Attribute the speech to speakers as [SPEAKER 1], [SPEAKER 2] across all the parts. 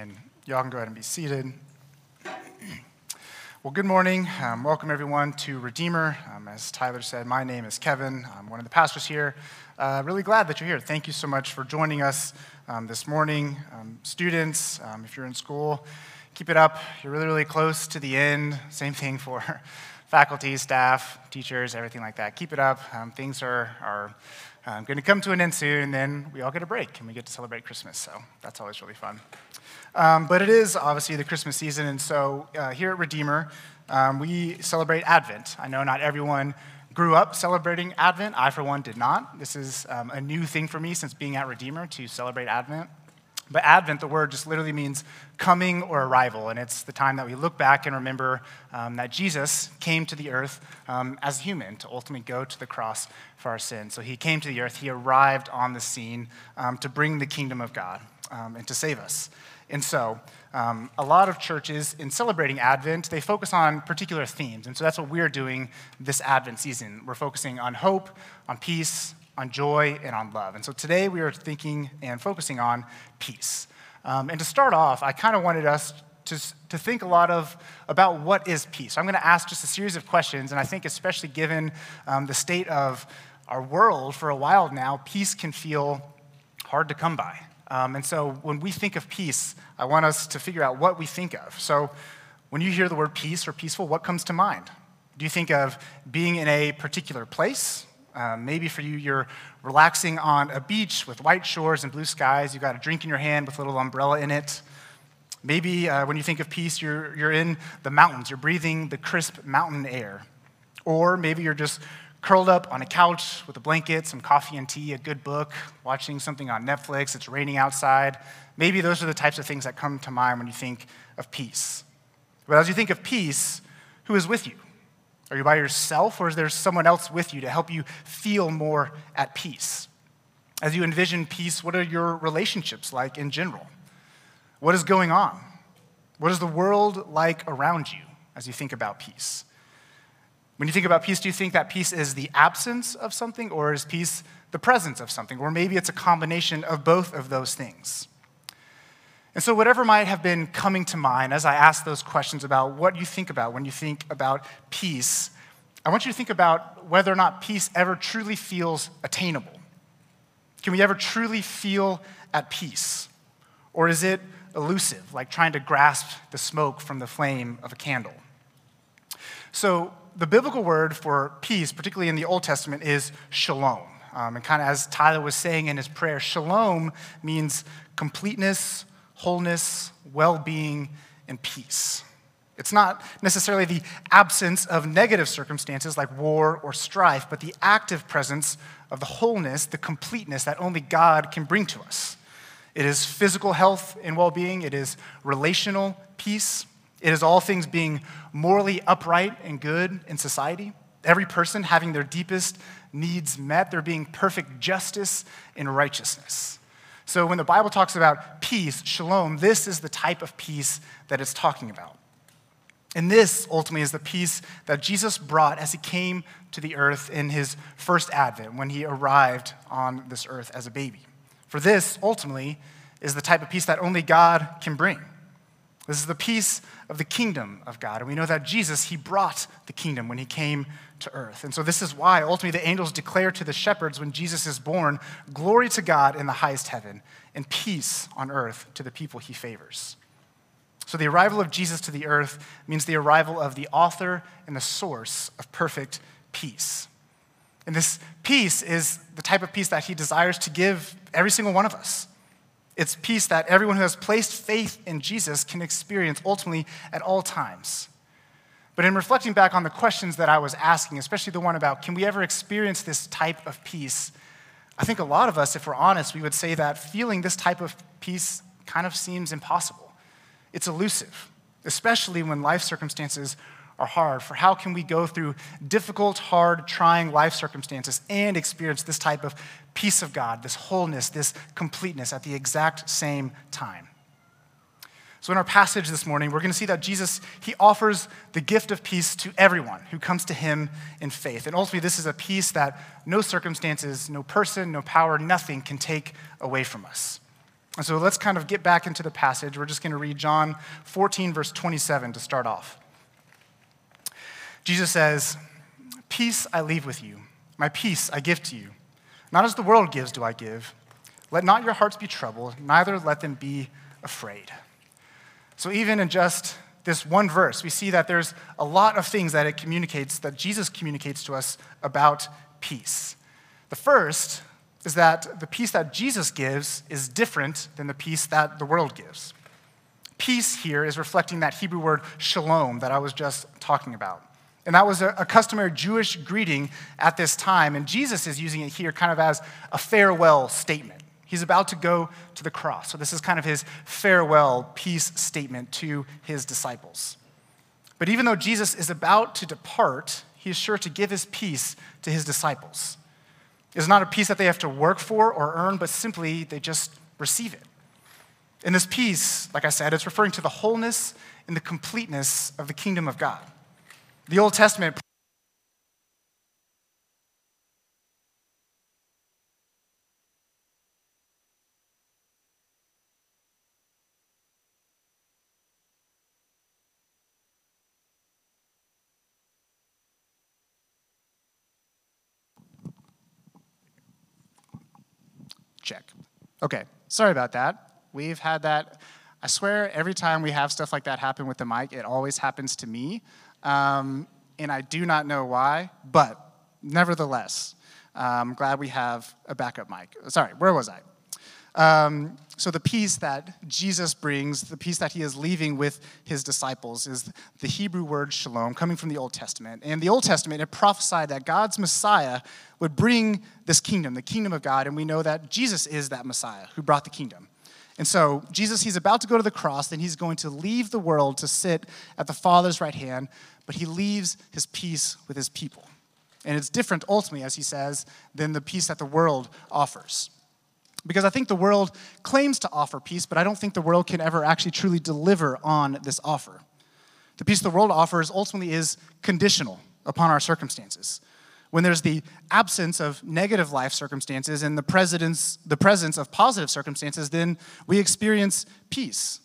[SPEAKER 1] And y'all can go ahead and be seated. Well, good morning. Um, welcome, everyone, to Redeemer. Um, as Tyler said, my name is Kevin. I'm one of the pastors here. Uh, really glad that you're here. Thank you so much for joining us um, this morning. Um, students, um, if you're in school, keep it up. You're really, really close to the end. Same thing for faculty, staff, teachers, everything like that. Keep it up. Um, things are, are going to come to an end soon, and then we all get a break and we get to celebrate Christmas. So that's always really fun. Um, but it is obviously the Christmas season, and so uh, here at Redeemer, um, we celebrate Advent. I know not everyone grew up celebrating Advent. I, for one, did not. This is um, a new thing for me since being at Redeemer to celebrate Advent. But Advent, the word just literally means coming or arrival, and it's the time that we look back and remember um, that Jesus came to the earth um, as human to ultimately go to the cross for our sins. So he came to the earth, he arrived on the scene um, to bring the kingdom of God um, and to save us. And so, um, a lot of churches, in celebrating Advent, they focus on particular themes. And so that's what we're doing this Advent season. We're focusing on hope, on peace, on joy, and on love. And so today we are thinking and focusing on peace. Um, and to start off, I kind of wanted us to, to think a lot of about what is peace. So I'm going to ask just a series of questions, and I think, especially given um, the state of our world for a while now, peace can feel hard to come by. Um, and so when we think of peace, I want us to figure out what we think of. So when you hear the word peace or peaceful, what comes to mind? Do you think of being in a particular place? Uh, maybe for you, you're relaxing on a beach with white shores and blue skies. You've got a drink in your hand with a little umbrella in it. Maybe uh, when you think of peace, you're, you're in the mountains. You're breathing the crisp mountain air. Or maybe you're just curled up on a couch with a blanket, some coffee and tea, a good book, watching something on Netflix, it's raining outside. Maybe those are the types of things that come to mind when you think of peace. But as you think of peace, who is with you? Are you by yourself, or is there someone else with you to help you feel more at peace? As you envision peace, what are your relationships like in general? What is going on? What is the world like around you as you think about peace? When you think about peace, do you think that peace is the absence of something, or is peace the presence of something? Or maybe it's a combination of both of those things. And so, whatever might have been coming to mind as I ask those questions about what you think about when you think about peace, I want you to think about whether or not peace ever truly feels attainable. Can we ever truly feel at peace? Or is it elusive, like trying to grasp the smoke from the flame of a candle? So, the biblical word for peace, particularly in the Old Testament, is shalom. Um, and kind of as Tyler was saying in his prayer, shalom means completeness, wholeness, well being, and peace. It's not necessarily the absence of negative circumstances like war or strife, but the active presence of the wholeness, the completeness that only God can bring to us. It is physical health and well being, it is relational peace, it is all things being morally upright and good in society, every person having their deepest needs met, there being perfect justice and righteousness. So when the Bible talks about peace, shalom, this is the type of peace that it's talking about. And this ultimately is the peace that Jesus brought as he came to the earth in his first advent, when he arrived on this earth as a baby. For this ultimately is the type of peace that only God can bring. This is the peace of the kingdom of God. And we know that Jesus, he brought the kingdom when he came to earth. And so this is why ultimately the angels declare to the shepherds when Jesus is born, glory to God in the highest heaven and peace on earth to the people he favors. So the arrival of Jesus to the earth means the arrival of the author and the source of perfect peace. And this peace is the type of peace that he desires to give every single one of us. It's peace that everyone who has placed faith in Jesus can experience ultimately at all times. But in reflecting back on the questions that I was asking, especially the one about can we ever experience this type of peace, I think a lot of us, if we're honest, we would say that feeling this type of peace kind of seems impossible. It's elusive, especially when life circumstances are hard. For how can we go through difficult, hard, trying life circumstances and experience this type of peace of God, this wholeness, this completeness at the exact same time? So, in our passage this morning, we're going to see that Jesus, he offers the gift of peace to everyone who comes to him in faith. And ultimately, this is a peace that no circumstances, no person, no power, nothing can take away from us. And so let's kind of get back into the passage. We're just going to read John 14, verse 27 to start off. Jesus says, Peace I leave with you, my peace I give to you. Not as the world gives, do I give. Let not your hearts be troubled, neither let them be afraid. So, even in just this one verse, we see that there's a lot of things that it communicates, that Jesus communicates to us about peace. The first is that the peace that Jesus gives is different than the peace that the world gives. Peace here is reflecting that Hebrew word shalom that I was just talking about. And that was a, a, customary Jewish greeting at this time. And Jesus is using it here kind of as a farewell statement. He's about to go to the cross. So, this is kind of his farewell peace statement to his disciples. But even though Jesus is about to depart, he is sure to give his peace to his disciples. It's not a peace that they have to work for or earn, but simply they just receive it. In this peace, like I said, it's referring to the wholeness and the completeness of the kingdom of God. The Old Testament Check. Okay, sorry about that. We've had that. I swear, every time we have stuff like that happen with the mic, it always happens to me. Um, and I do not know why, but nevertheless, I'm glad we have a backup mic. Sorry, where was I? Um, so, the peace that Jesus brings, the peace that he is leaving with his disciples, is the Hebrew word shalom, coming from the Old Testament. And the Old Testament, it prophesied that God's Messiah would bring this kingdom, the kingdom of God. And we know that Jesus is that Messiah who brought the kingdom. And so, Jesus, he's about to go to the cross, and he's going to leave the world to sit at the Father's right hand, but he leaves his peace with his people. And it's different, ultimately, as he says, than the peace that the world offers. Because I think the world claims to offer peace, but I don't think the world can ever actually truly deliver on this offer. The peace the world offers ultimately is conditional upon our circumstances when there's the absence of negative life circumstances and the presence, the presence of positive circumstances, then we experience peace.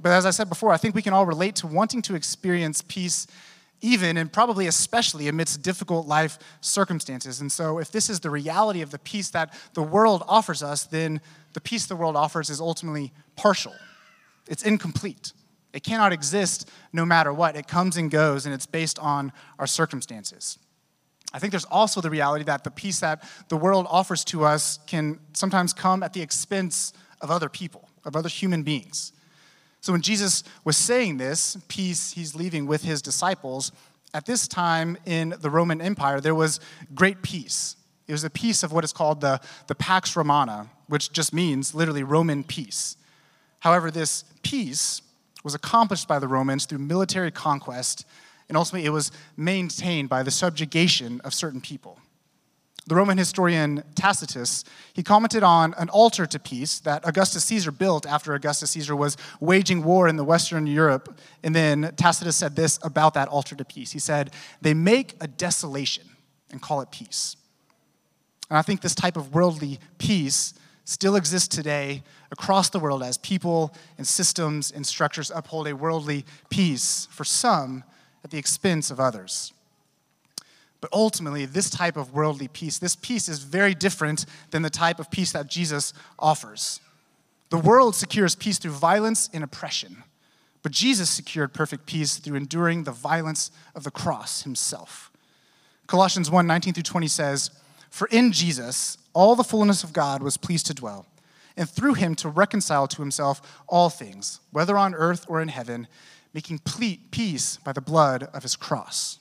[SPEAKER 1] But as I said before, I think we can all relate to wanting to experience peace, even and probably especially amidst difficult life circumstances. And so, if this is the reality of the peace that the world offers us, then the peace the world offers is ultimately partial, it's incomplete. It cannot exist no matter what. It comes and goes, and it's based on our circumstances. I think there's also the reality that the peace that the world offers to us can sometimes come at the expense of other people, of other human beings. So when Jesus was saying this, peace he's leaving with his disciples, at this time in the Roman Empire, there was great peace. It was a peace of what is called the, the Pax Romana, which just means literally Roman peace. However, this peace was accomplished by the Romans through military conquest and ultimately it was maintained by the subjugation of certain people. The Roman historian Tacitus, he commented on an altar to peace that Augustus Caesar built after Augustus Caesar was waging war in the Western Europe. And then Tacitus said this about that altar to peace. He said, They make a desolation and call it peace. And I think this type of worldly peace still exists today across the world as people and systems and structures uphold a worldly peace for some at the expense of others. But ultimately, this type of worldly peace, this peace is very different than the type of peace that Jesus offers. The world secures peace through violence and oppression, but Jesus secured perfect peace through enduring the violence of the cross himself. Colossians 1 19 through 20 says, For in Jesus, all the fullness of God was pleased to dwell, and through him to reconcile to himself all things, whether on earth or in heaven making peace by the blood of his cross.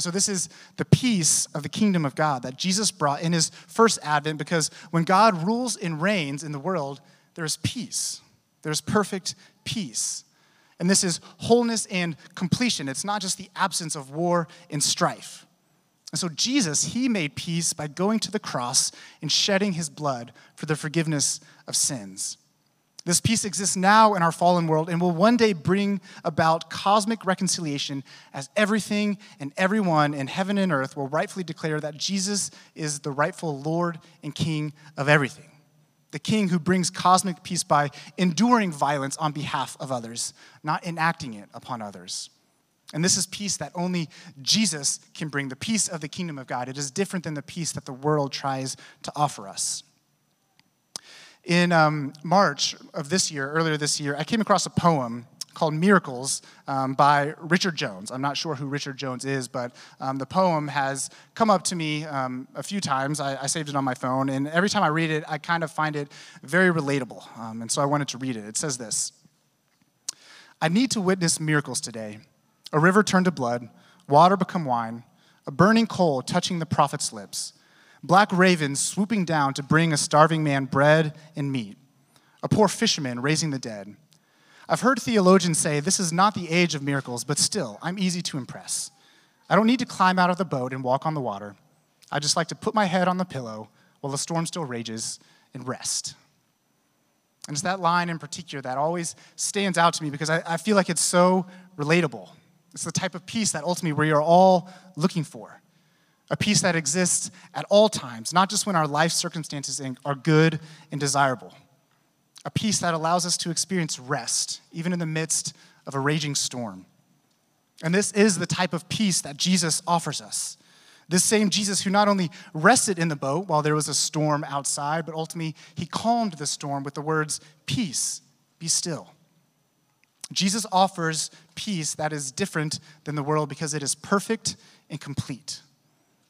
[SPEAKER 1] So, this is the peace of the kingdom of God that Jesus brought in his first advent because when God rules and reigns in the world, there is peace. There's perfect peace. And this is wholeness and completion. It's not just the absence of war and strife. And so, Jesus, he made peace by going to the cross and shedding his blood for the forgiveness of sins. This peace exists now in our fallen world and will one day bring about cosmic reconciliation as everything and everyone in heaven and earth will rightfully declare that Jesus is the rightful Lord and King of everything. the king who brings cosmic peace by enduring violence on behalf of others, not enacting it upon others. And this is peace that only Jesus can bring, the peace of the kingdom of God. It is different than the peace that the world tries to offer us. In um, March of this year, earlier this year, I came across a poem called Miracles um, by Richard Jones. I'm not sure who Richard Jones is, but um, the poem has come up to me um, a few times. I, I, saved it on my phone, and every time I read it, I kind of find it very relatable. Um, and so I wanted to read it. It says this I need to witness miracles today. A river turned to blood, water become wine, a burning coal touching the prophet's lips, black ravens swooping down to bring a starving man bread and meat, a poor fisherman raising the dead I've heard theologians say this is not the age of miracles, but still, I'm easy to impress. I don't need to climb out of the boat and walk on the water. I just like to put my head on the pillow while the storm still rages and rest. And it's that line in particular that always stands out to me because I, I feel like it's so relatable. It's the type of peace that ultimately we are all looking for. A peace that exists at all times, not just when our life circumstances are good and desirable a peace that allows us to experience rest, even in the midst of a raging storm. And this is the type of peace that Jesus offers us. This same Jesus who not only rested in the boat while there was a storm outside, but ultimately he calmed the storm with the words, Peace, be still. Jesus offers peace that is different than the world because it is perfect and complete.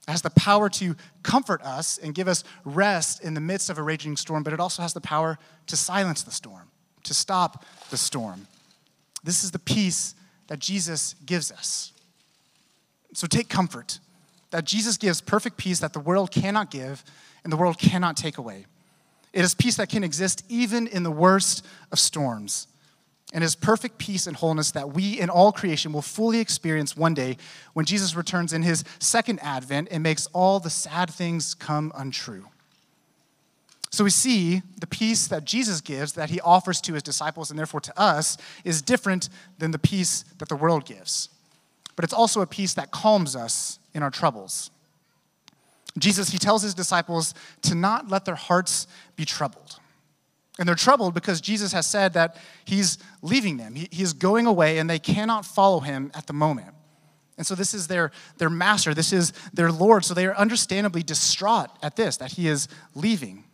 [SPEAKER 1] Has the power to comfort us and give us rest in the midst of a raging storm, but it also has the power to silence the storm, to stop the storm. This is the peace that Jesus gives us. So take comfort that Jesus gives perfect peace that the world cannot give and the world cannot take away. It is peace that can exist even in the worst of storms and his perfect peace and wholeness that we in all creation will fully experience one day when Jesus returns in his second advent and makes all the sad things come untrue. So we see the peace that Jesus gives, that he offers to his disciples and therefore to us, is different than the peace that the world gives. But it's also a peace that calms us in our troubles. Jesus, he tells his disciples to not let their hearts be troubled. And they're troubled because Jesus has said that he's leaving them. He, he's going away and they cannot follow him at the moment. And so this is their, their master, this is their Lord. So they are understandably distraught at this, that he is leaving.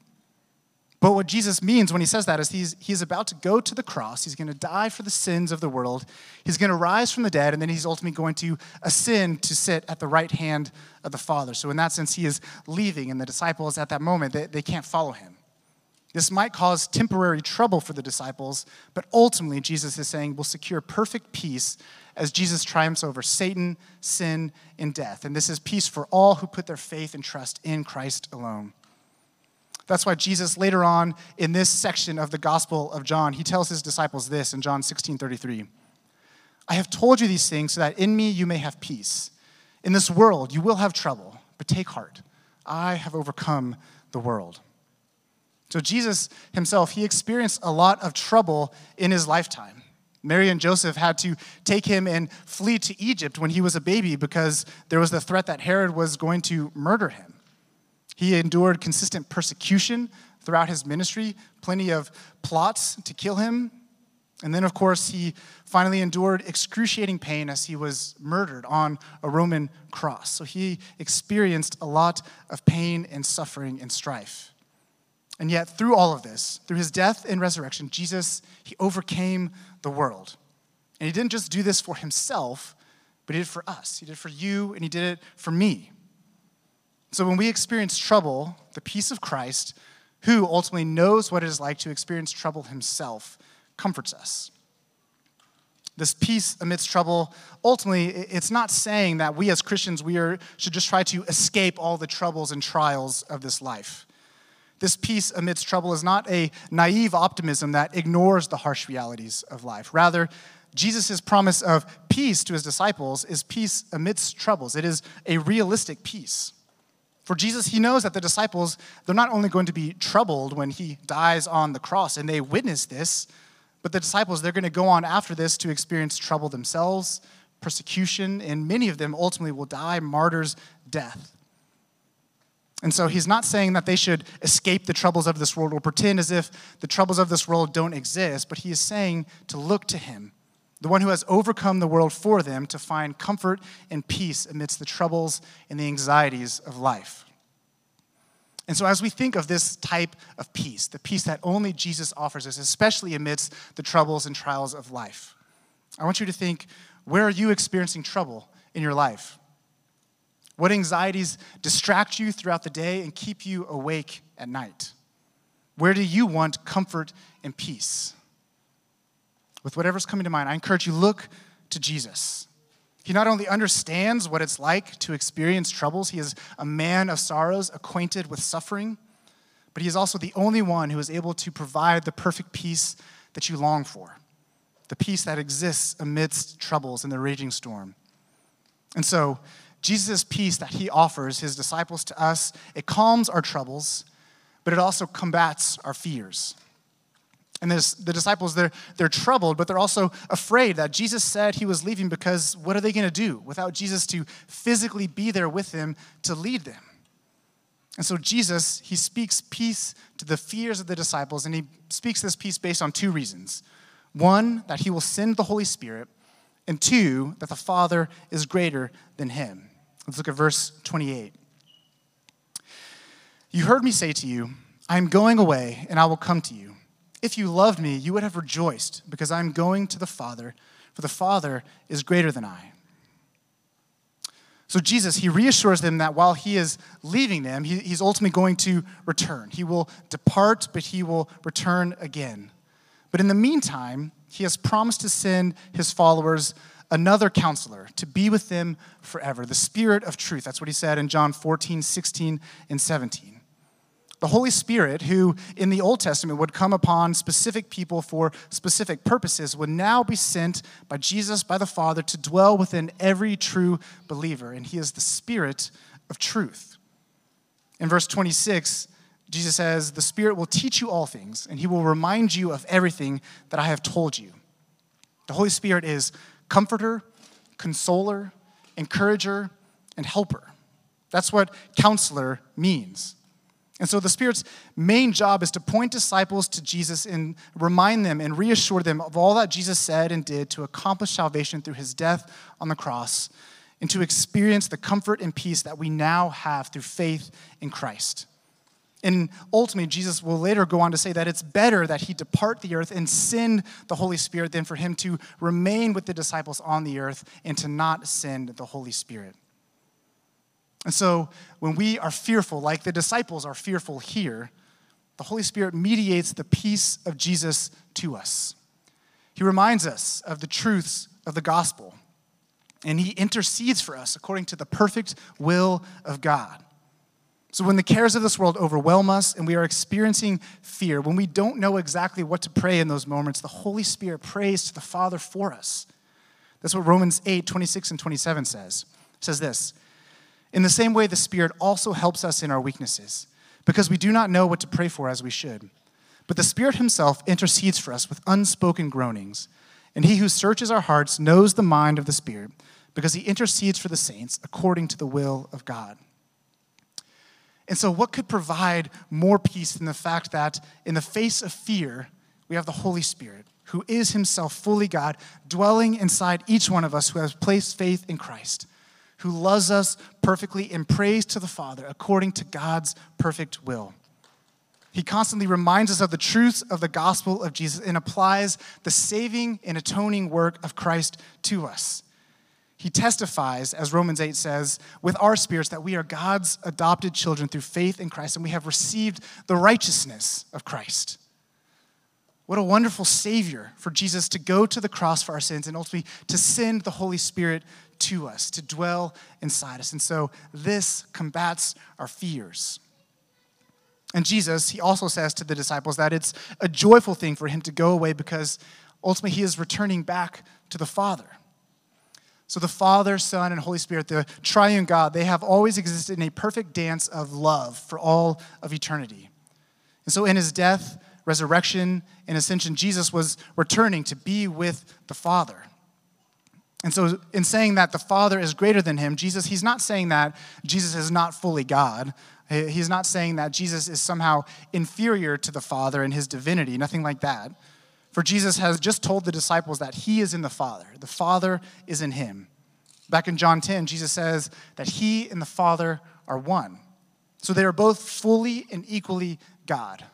[SPEAKER 1] But what Jesus means when he says that is he's, he's about to go to the cross. He's going to die for the sins of the world. He's going to rise from the dead, and then he's ultimately going to ascend to sit at the right hand of the Father. So, in that sense, he is leaving, and the disciples at that moment, they, they can't follow him. This might cause temporary trouble for the disciples, but ultimately, Jesus is saying, will secure perfect peace as Jesus triumphs over Satan, sin, and death. And this is peace for all who put their faith and trust in Christ alone. That's why Jesus, later on in this section of the Gospel of John, he tells his disciples this in John 16 33. I have told you these things so that in me you may have peace. In this world you will have trouble, but take heart. I have overcome the world. So, Jesus himself, he experienced a lot of trouble in his lifetime. Mary and Joseph had to take him and flee to Egypt when he was a baby because there was the threat that Herod was going to murder him. He endured consistent persecution throughout his ministry, plenty of plots to kill him. And then, of course, he finally endured excruciating pain as he was murdered on a Roman cross. So he experienced a lot of pain and suffering and strife. And yet, through all of this, through his death and resurrection, Jesus, he overcame the world. And he didn't just do this for himself, but he did it for us. He did it for you, and he did it for me. So when we experience trouble, the peace of Christ, who ultimately knows what it is like to experience trouble himself, comforts us. This peace amidst trouble, ultimately, it's not saying that we as Christians we are, should just try to escape all the troubles and trials of this life. This peace amidst trouble is not a naive optimism that ignores the harsh realities of life. Rather, Jesus' promise of peace to his disciples is peace amidst troubles. It is a realistic peace. For Jesus, he knows that the disciples, they're not only going to be troubled when he dies on the cross, and they witness this, but the disciples, they're going to go on after this to experience trouble themselves, persecution, and many of them ultimately will die martyrs' death. And so he's not saying that they should escape the troubles of this world or pretend as if the troubles of this world don't exist, but he is saying to look to him, the one who has overcome the world for them, to find comfort and peace amidst the troubles and the anxieties of life. And so, as we think of this type of peace, the peace that only Jesus offers us, especially amidst the troubles and trials of life, I want you to think where are you experiencing trouble in your life? What anxieties distract you throughout the day and keep you awake at night? Where do you want comfort and peace? With whatever's coming to mind, I encourage you look to Jesus. He not only understands what it's like to experience troubles, he is a man of sorrows, acquainted with suffering, but he is also the only one who is able to provide the perfect peace that you long for, the peace that exists amidst troubles and the raging storm. And so, Jesus' peace that he offers his disciples to us, it calms our troubles, but it also combats our fears. And this, the disciples, they're, they're troubled, but they're also afraid that Jesus said he was leaving because what are they going to do without Jesus to physically be there with them to lead them? And so Jesus, he speaks peace to the fears of the disciples, and he speaks this peace based on two reasons. One, that he will send the Holy Spirit, and two, that the Father is greater than him. Let's look at verse 28. You heard me say to you, I am going away, and I will come to you. If you loved me, you would have rejoiced, because I am going to the Father, for the Father is greater than I. So Jesus, he reassures them that while he is leaving them, he, he's ultimately going to return. He will depart, but he will return again. But in the meantime, he has promised to send his followers another counselor to be with them forever, the Spirit of truth. That's what he said in John 14, 16, and 17. The Holy Spirit, who in the Old Testament would come upon specific people for specific purposes, would now be sent by Jesus, by the Father, to dwell within every true believer. And he is the Spirit of truth. In verse 26, Jesus says, The Spirit will teach you all things, and he will remind you of everything that I have told you. The Holy Spirit is comforter, consoler, encourager, and helper. That's what counselor means. And so the Spirit's main job is to point disciples to Jesus and remind them and reassure them of all that Jesus said and did to accomplish salvation through his death on the cross and to experience the comfort and peace that we now have through faith in Christ. And ultimately, Jesus will later go on to say that it's better that he depart the earth and send the Holy Spirit than for him to remain with the disciples on the earth and to not send the Holy Spirit. And so, when we are fearful, like the disciples are fearful here, the Holy Spirit mediates the peace of Jesus to us. He reminds us of the truths of the gospel, and he intercedes for us according to the perfect will of God. So, when the cares of this world overwhelm us and we are experiencing fear, when we don't know exactly what to pray in those moments, the Holy Spirit prays to the Father for us. That's what Romans 8, 26 and 27 says. It says this In the same way, the Spirit also helps us in our weaknesses, because we do not know what to pray for as we should. But the Spirit Himself intercedes for us with unspoken groanings. And He who searches our hearts knows the mind of the Spirit, because He intercedes for the saints according to the will of God. And so, what could provide more peace than the fact that in the face of fear, we have the Holy Spirit, who is himself fully God, dwelling inside each one of us who has placed faith in Christ, who loves us perfectly and prays to the Father according to God's perfect will. He constantly reminds us of the truths of the gospel of Jesus and applies the saving and atoning work of Christ to us. He testifies, as Romans 8 says, with our spirits that we are God's adopted children through faith in Christ and we have received the righteousness of Christ. What a wonderful Savior for Jesus to go to the cross for our sins and ultimately to send the Holy Spirit to us, to dwell inside us. And so this combats our fears. And Jesus, he also says to the disciples that it's a joyful thing for him to go away because ultimately he is returning back to the Father. So the Father, Son, and Holy Spirit, the triune God, they have always existed in a perfect dance of love for all of eternity. And so in his death, resurrection, and ascension, Jesus was returning to be with the Father. And so, in saying that the Father is greater than him, Jesus, he's not saying that Jesus is not fully God. He's not saying that Jesus is somehow inferior to the Father in his divinity, nothing like that. For Jesus has just told the disciples that he is in the Father, the Father is in him. Back in John 10, Jesus says that he and the Father are one. So they are both fully and equally God.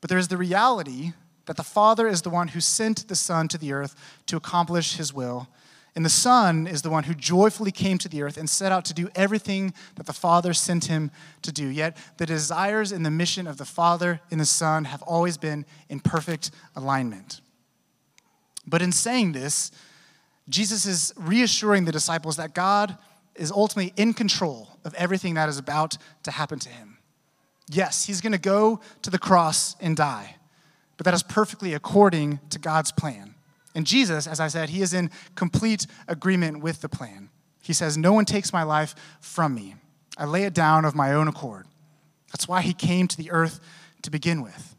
[SPEAKER 1] But there's the reality that the Father is the one who sent the Son to the earth to accomplish his will, and the Son is the one who joyfully came to the earth and set out to do everything that the Father sent him to do. Yet the desires and the mission of the Father and the Son have always been in perfect alignment. But in saying this, Jesus is reassuring the disciples that God is ultimately in control of everything that is about to happen to him. Yes, he's going to go to the cross and die, but that is perfectly according to God's plan. And Jesus, as I said, he is in complete agreement with the plan. He says, No one takes my life from me. I lay it down of my own accord. That's why he came to the earth to begin with.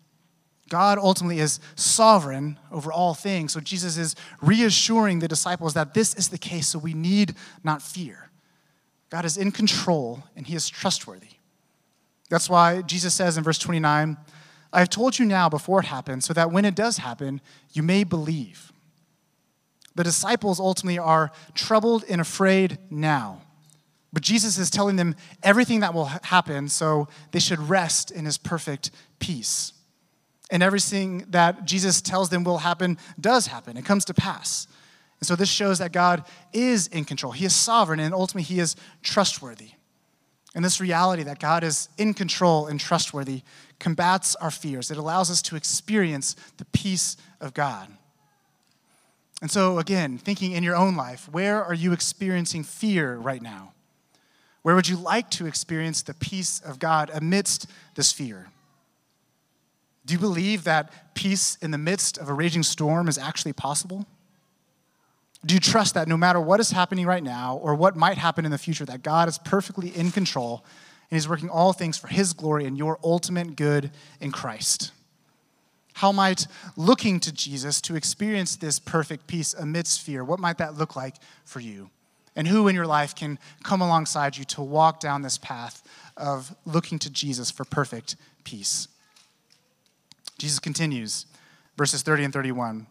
[SPEAKER 1] God ultimately is sovereign over all things. So Jesus is reassuring the disciples that this is the case, so we need not fear. God is in control and he is trustworthy. That's why Jesus says in verse 29, I have told you now before it happens, so that when it does happen, you may believe. The disciples ultimately are troubled and afraid now. But Jesus is telling them everything that will happen, so they should rest in his perfect peace. And everything that Jesus tells them will happen does happen, it comes to pass. And so this shows that God is in control. He is sovereign, and ultimately, He is trustworthy. And this reality that God is in control and trustworthy combats our fears. It allows us to experience the peace of God. And so, again, thinking in your own life, where are you experiencing fear right now? Where would you like to experience the peace of God amidst this fear? Do you believe that peace in the midst of a raging storm is actually possible? Do you trust that no matter what is happening right now or what might happen in the future, that God is perfectly in control and He's working all things for His glory and your ultimate good in Christ? How might looking to Jesus to experience this perfect peace amidst fear, what might that look like for you? And who in your life can come alongside you to walk down this path of looking to Jesus for perfect peace? Jesus continues, verses 30 and 31.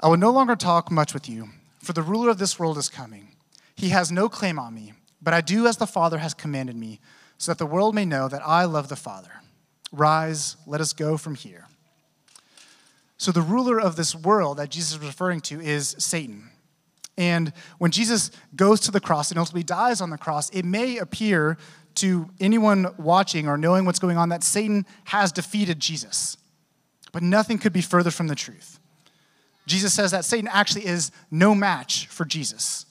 [SPEAKER 1] I will no longer talk much with you, for the ruler of this world is coming. He has no claim on me, but I do as the Father has commanded me, so that the world may know that I love the Father. Rise, let us go from here. So, the ruler of this world that Jesus is referring to is Satan. And when Jesus goes to the cross and ultimately dies on the cross, it may appear to anyone watching or knowing what's going on that Satan has defeated Jesus. But nothing could be further from the truth. Jesus says that Satan actually is no match for Jesus.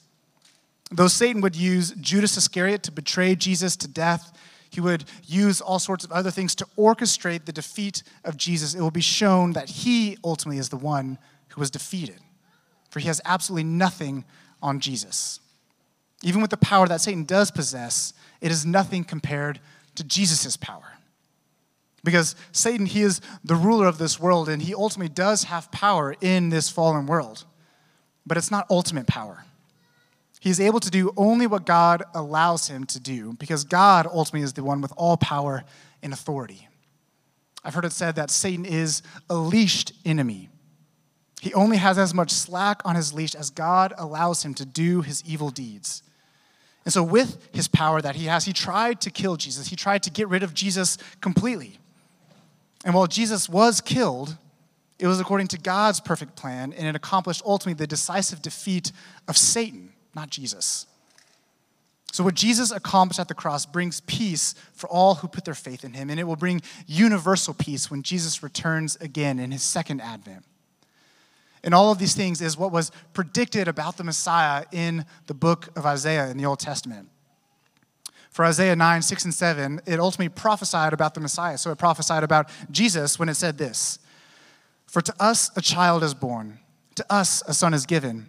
[SPEAKER 1] Though Satan would use Judas Iscariot to betray Jesus to death, he would use all sorts of other things to orchestrate the defeat of Jesus. It will be shown that he ultimately is the one who was defeated, for he has absolutely nothing on Jesus. Even with the power that Satan does possess, it is nothing compared to Jesus' power. Because Satan, he is the ruler of this world, and he ultimately does have power in this fallen world. But it's not ultimate power. He is able to do only what God allows him to do, because God ultimately is the one with all power and authority. I've heard it said that Satan is a leashed enemy. He only has as much slack on his leash as God allows him to do his evil deeds. And so, with his power that he has, he tried to kill Jesus. He tried to get rid of Jesus completely. And while Jesus was killed, it was according to God's perfect plan, and it accomplished ultimately the decisive defeat of Satan, not Jesus. So, what Jesus accomplished at the cross brings peace for all who put their faith in him, and it will bring universal peace when Jesus returns again in his second advent. And all of these things is what was predicted about the Messiah in the book of Isaiah in the Old Testament. For Isaiah 9, 6, and 7, it ultimately prophesied about the Messiah. So it prophesied about Jesus when it said this For to us a child is born, to us a son is given,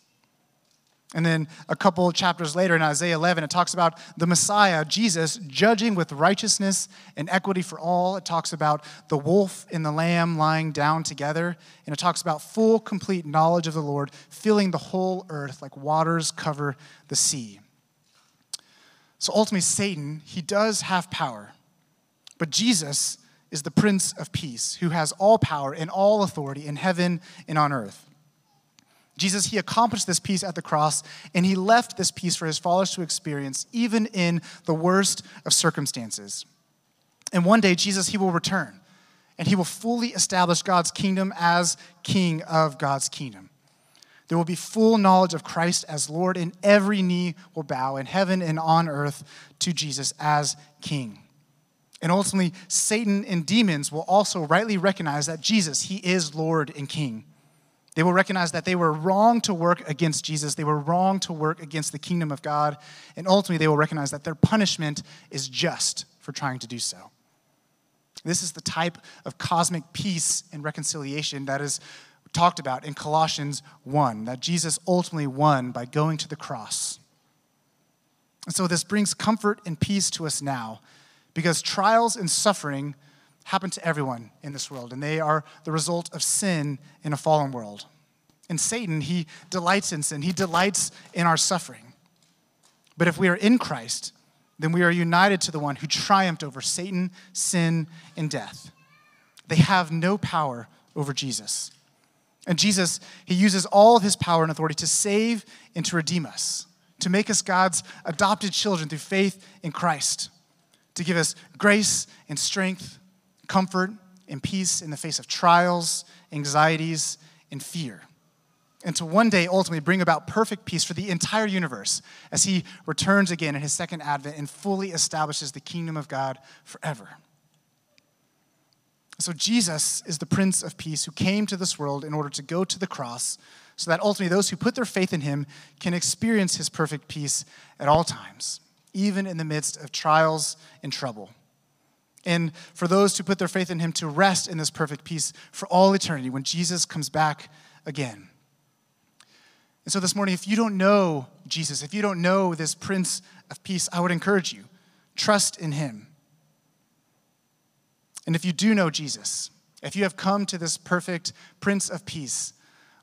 [SPEAKER 1] And then a couple chapters later in Isaiah 11, it talks about the Messiah, Jesus, judging with righteousness and equity for all. It talks about the wolf and the lamb lying down together. And it talks about full, complete knowledge of the Lord filling the whole earth like waters cover the sea. So ultimately, Satan, he does have power. But Jesus is the Prince of Peace who has all power and all authority in heaven and on earth. Jesus, he accomplished this peace at the cross, and he left this peace for his followers to experience, even in the worst of circumstances. And one day, Jesus, he will return, and he will fully establish God's kingdom as king of God's kingdom. There will be full knowledge of Christ as Lord, and every knee will bow in heaven and on earth to Jesus as King. And ultimately, Satan and demons will also rightly recognize that Jesus, he is Lord and King. They will recognize that they were wrong to work against Jesus. They were wrong to work against the kingdom of God. And ultimately, they will recognize that their punishment is just for trying to do so. This is the type of cosmic peace and reconciliation that is talked about in Colossians 1 that Jesus ultimately won by going to the cross. And so this brings comfort and peace to us now because trials and suffering happen to everyone in this world, and they are the result of sin in a fallen world. And Satan, he delights in sin, he delights in our suffering. But if we are in Christ, then we are united to the one who triumphed over Satan, sin, and death. They have no power over Jesus. And Jesus, he uses all of his power and authority to save and to redeem us, to make us God's adopted children through faith in Christ, to give us grace and strength, comfort and peace in the face of trials, anxieties, and fear. And to one day ultimately bring about perfect peace for the entire universe as he returns again in his second advent and fully establishes the kingdom of God forever. So, Jesus is the Prince of Peace who came to this world in order to go to the cross so that ultimately those who put their faith in him can experience his perfect peace at all times, even in the midst of trials and trouble. And for those who put their faith in him to rest in this perfect peace for all eternity when Jesus comes back again. And so this morning, if you don't know Jesus, if you don't know this Prince of Peace, I would encourage you trust in him. And if you do know Jesus, if you have come to this perfect Prince of Peace,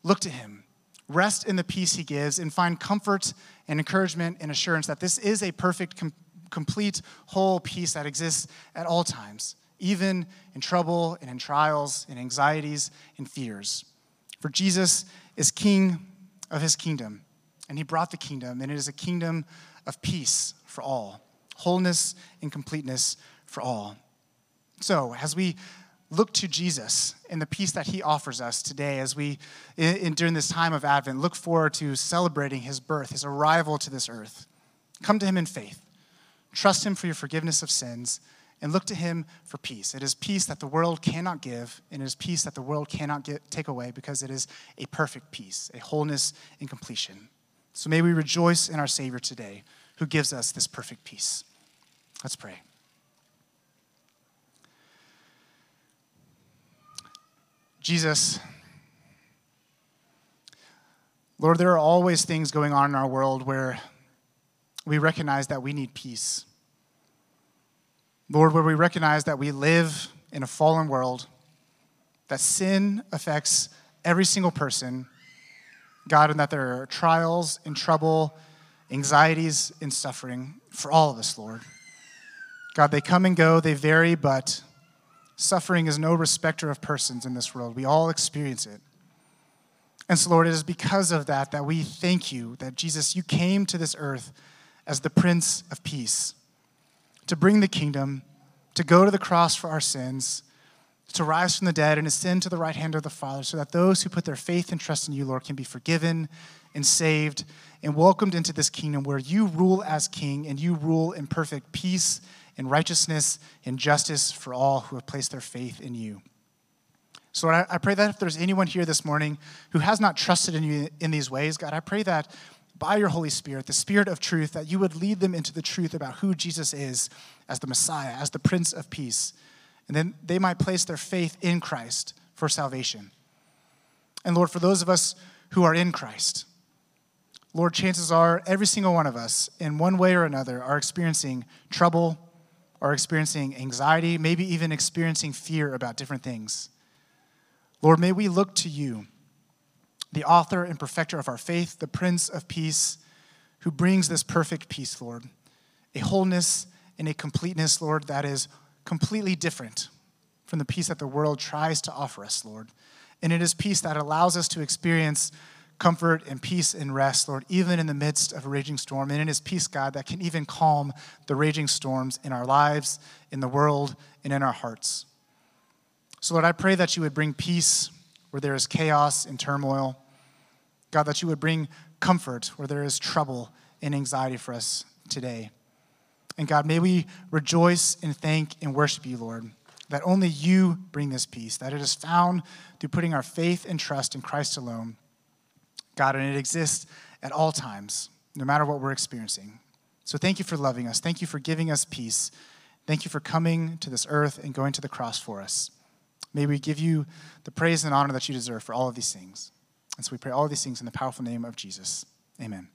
[SPEAKER 1] look to him. Rest in the peace he gives and find comfort and encouragement and assurance that this is a perfect, complete, whole peace that exists at all times, even in trouble and in trials and anxieties and fears. For Jesus is king of his kingdom, and he brought the kingdom, and it is a kingdom of peace for all, wholeness and completeness for all. So, as we look to Jesus and the peace that he offers us today, as we, in, in, during this time of Advent, look forward to celebrating his birth, his arrival to this earth, come to him in faith. Trust him for your forgiveness of sins and look to him for peace. It is peace that the world cannot give, and it is peace that the world cannot get, take away because it is a perfect peace, a wholeness and completion. So may we rejoice in our Savior today who gives us this perfect peace. Let's pray. Jesus, Lord, there are always things going on in our world where we recognize that we need peace. Lord, where we recognize that we live in a fallen world, that sin affects every single person, God, and that there are trials and trouble, anxieties and suffering for all of us, Lord. God, they come and go, they vary, but Suffering is no respecter of persons in this world. We all experience it. And so, Lord, it is because of that that we thank you that Jesus, you came to this earth as the Prince of Peace to bring the kingdom, to go to the cross for our sins, to rise from the dead and ascend to the right hand of the Father, so that those who put their faith and trust in you, Lord, can be forgiven and saved and welcomed into this kingdom where you rule as king and you rule in perfect peace and righteousness and justice for all who have placed their faith in you. So, Lord, I pray that if there's anyone here this morning who has not trusted in you in these ways, God, I pray that by your Holy Spirit, the Spirit of truth, that you would lead them into the truth about who Jesus is as the Messiah, as the Prince of Peace. And then they might place their faith in Christ for salvation. And Lord, for those of us who are in Christ, Lord, chances are every single one of us, in one way or another, are experiencing trouble, are experiencing anxiety, maybe even experiencing fear about different things. Lord, may we look to you, the author and perfecter of our faith, the Prince of Peace, who brings this perfect peace, Lord, a wholeness and a completeness, Lord, that is completely different from the peace that the world tries to offer us, Lord. And it is peace that allows us to experience comfort and peace and rest, Lord, even in the midst of a raging storm. And it is peace, God, that can even calm the raging storms in our lives, in the world, and in our hearts. So, Lord, I pray that you would bring peace where there is chaos and turmoil. God, that you would bring comfort where there is trouble and anxiety for us today. And God, may we rejoice and thank and worship you, Lord, that only you bring this peace, that it is found through putting our faith and trust in Christ alone. God, and it exists at all times, no matter what we're experiencing. So thank you for loving us. Thank you for giving us peace. Thank you for coming to this earth and going to the cross for us. May we give you the praise and honor that you deserve for all of these things. And so we pray all of these things in the powerful name of Jesus. Amen.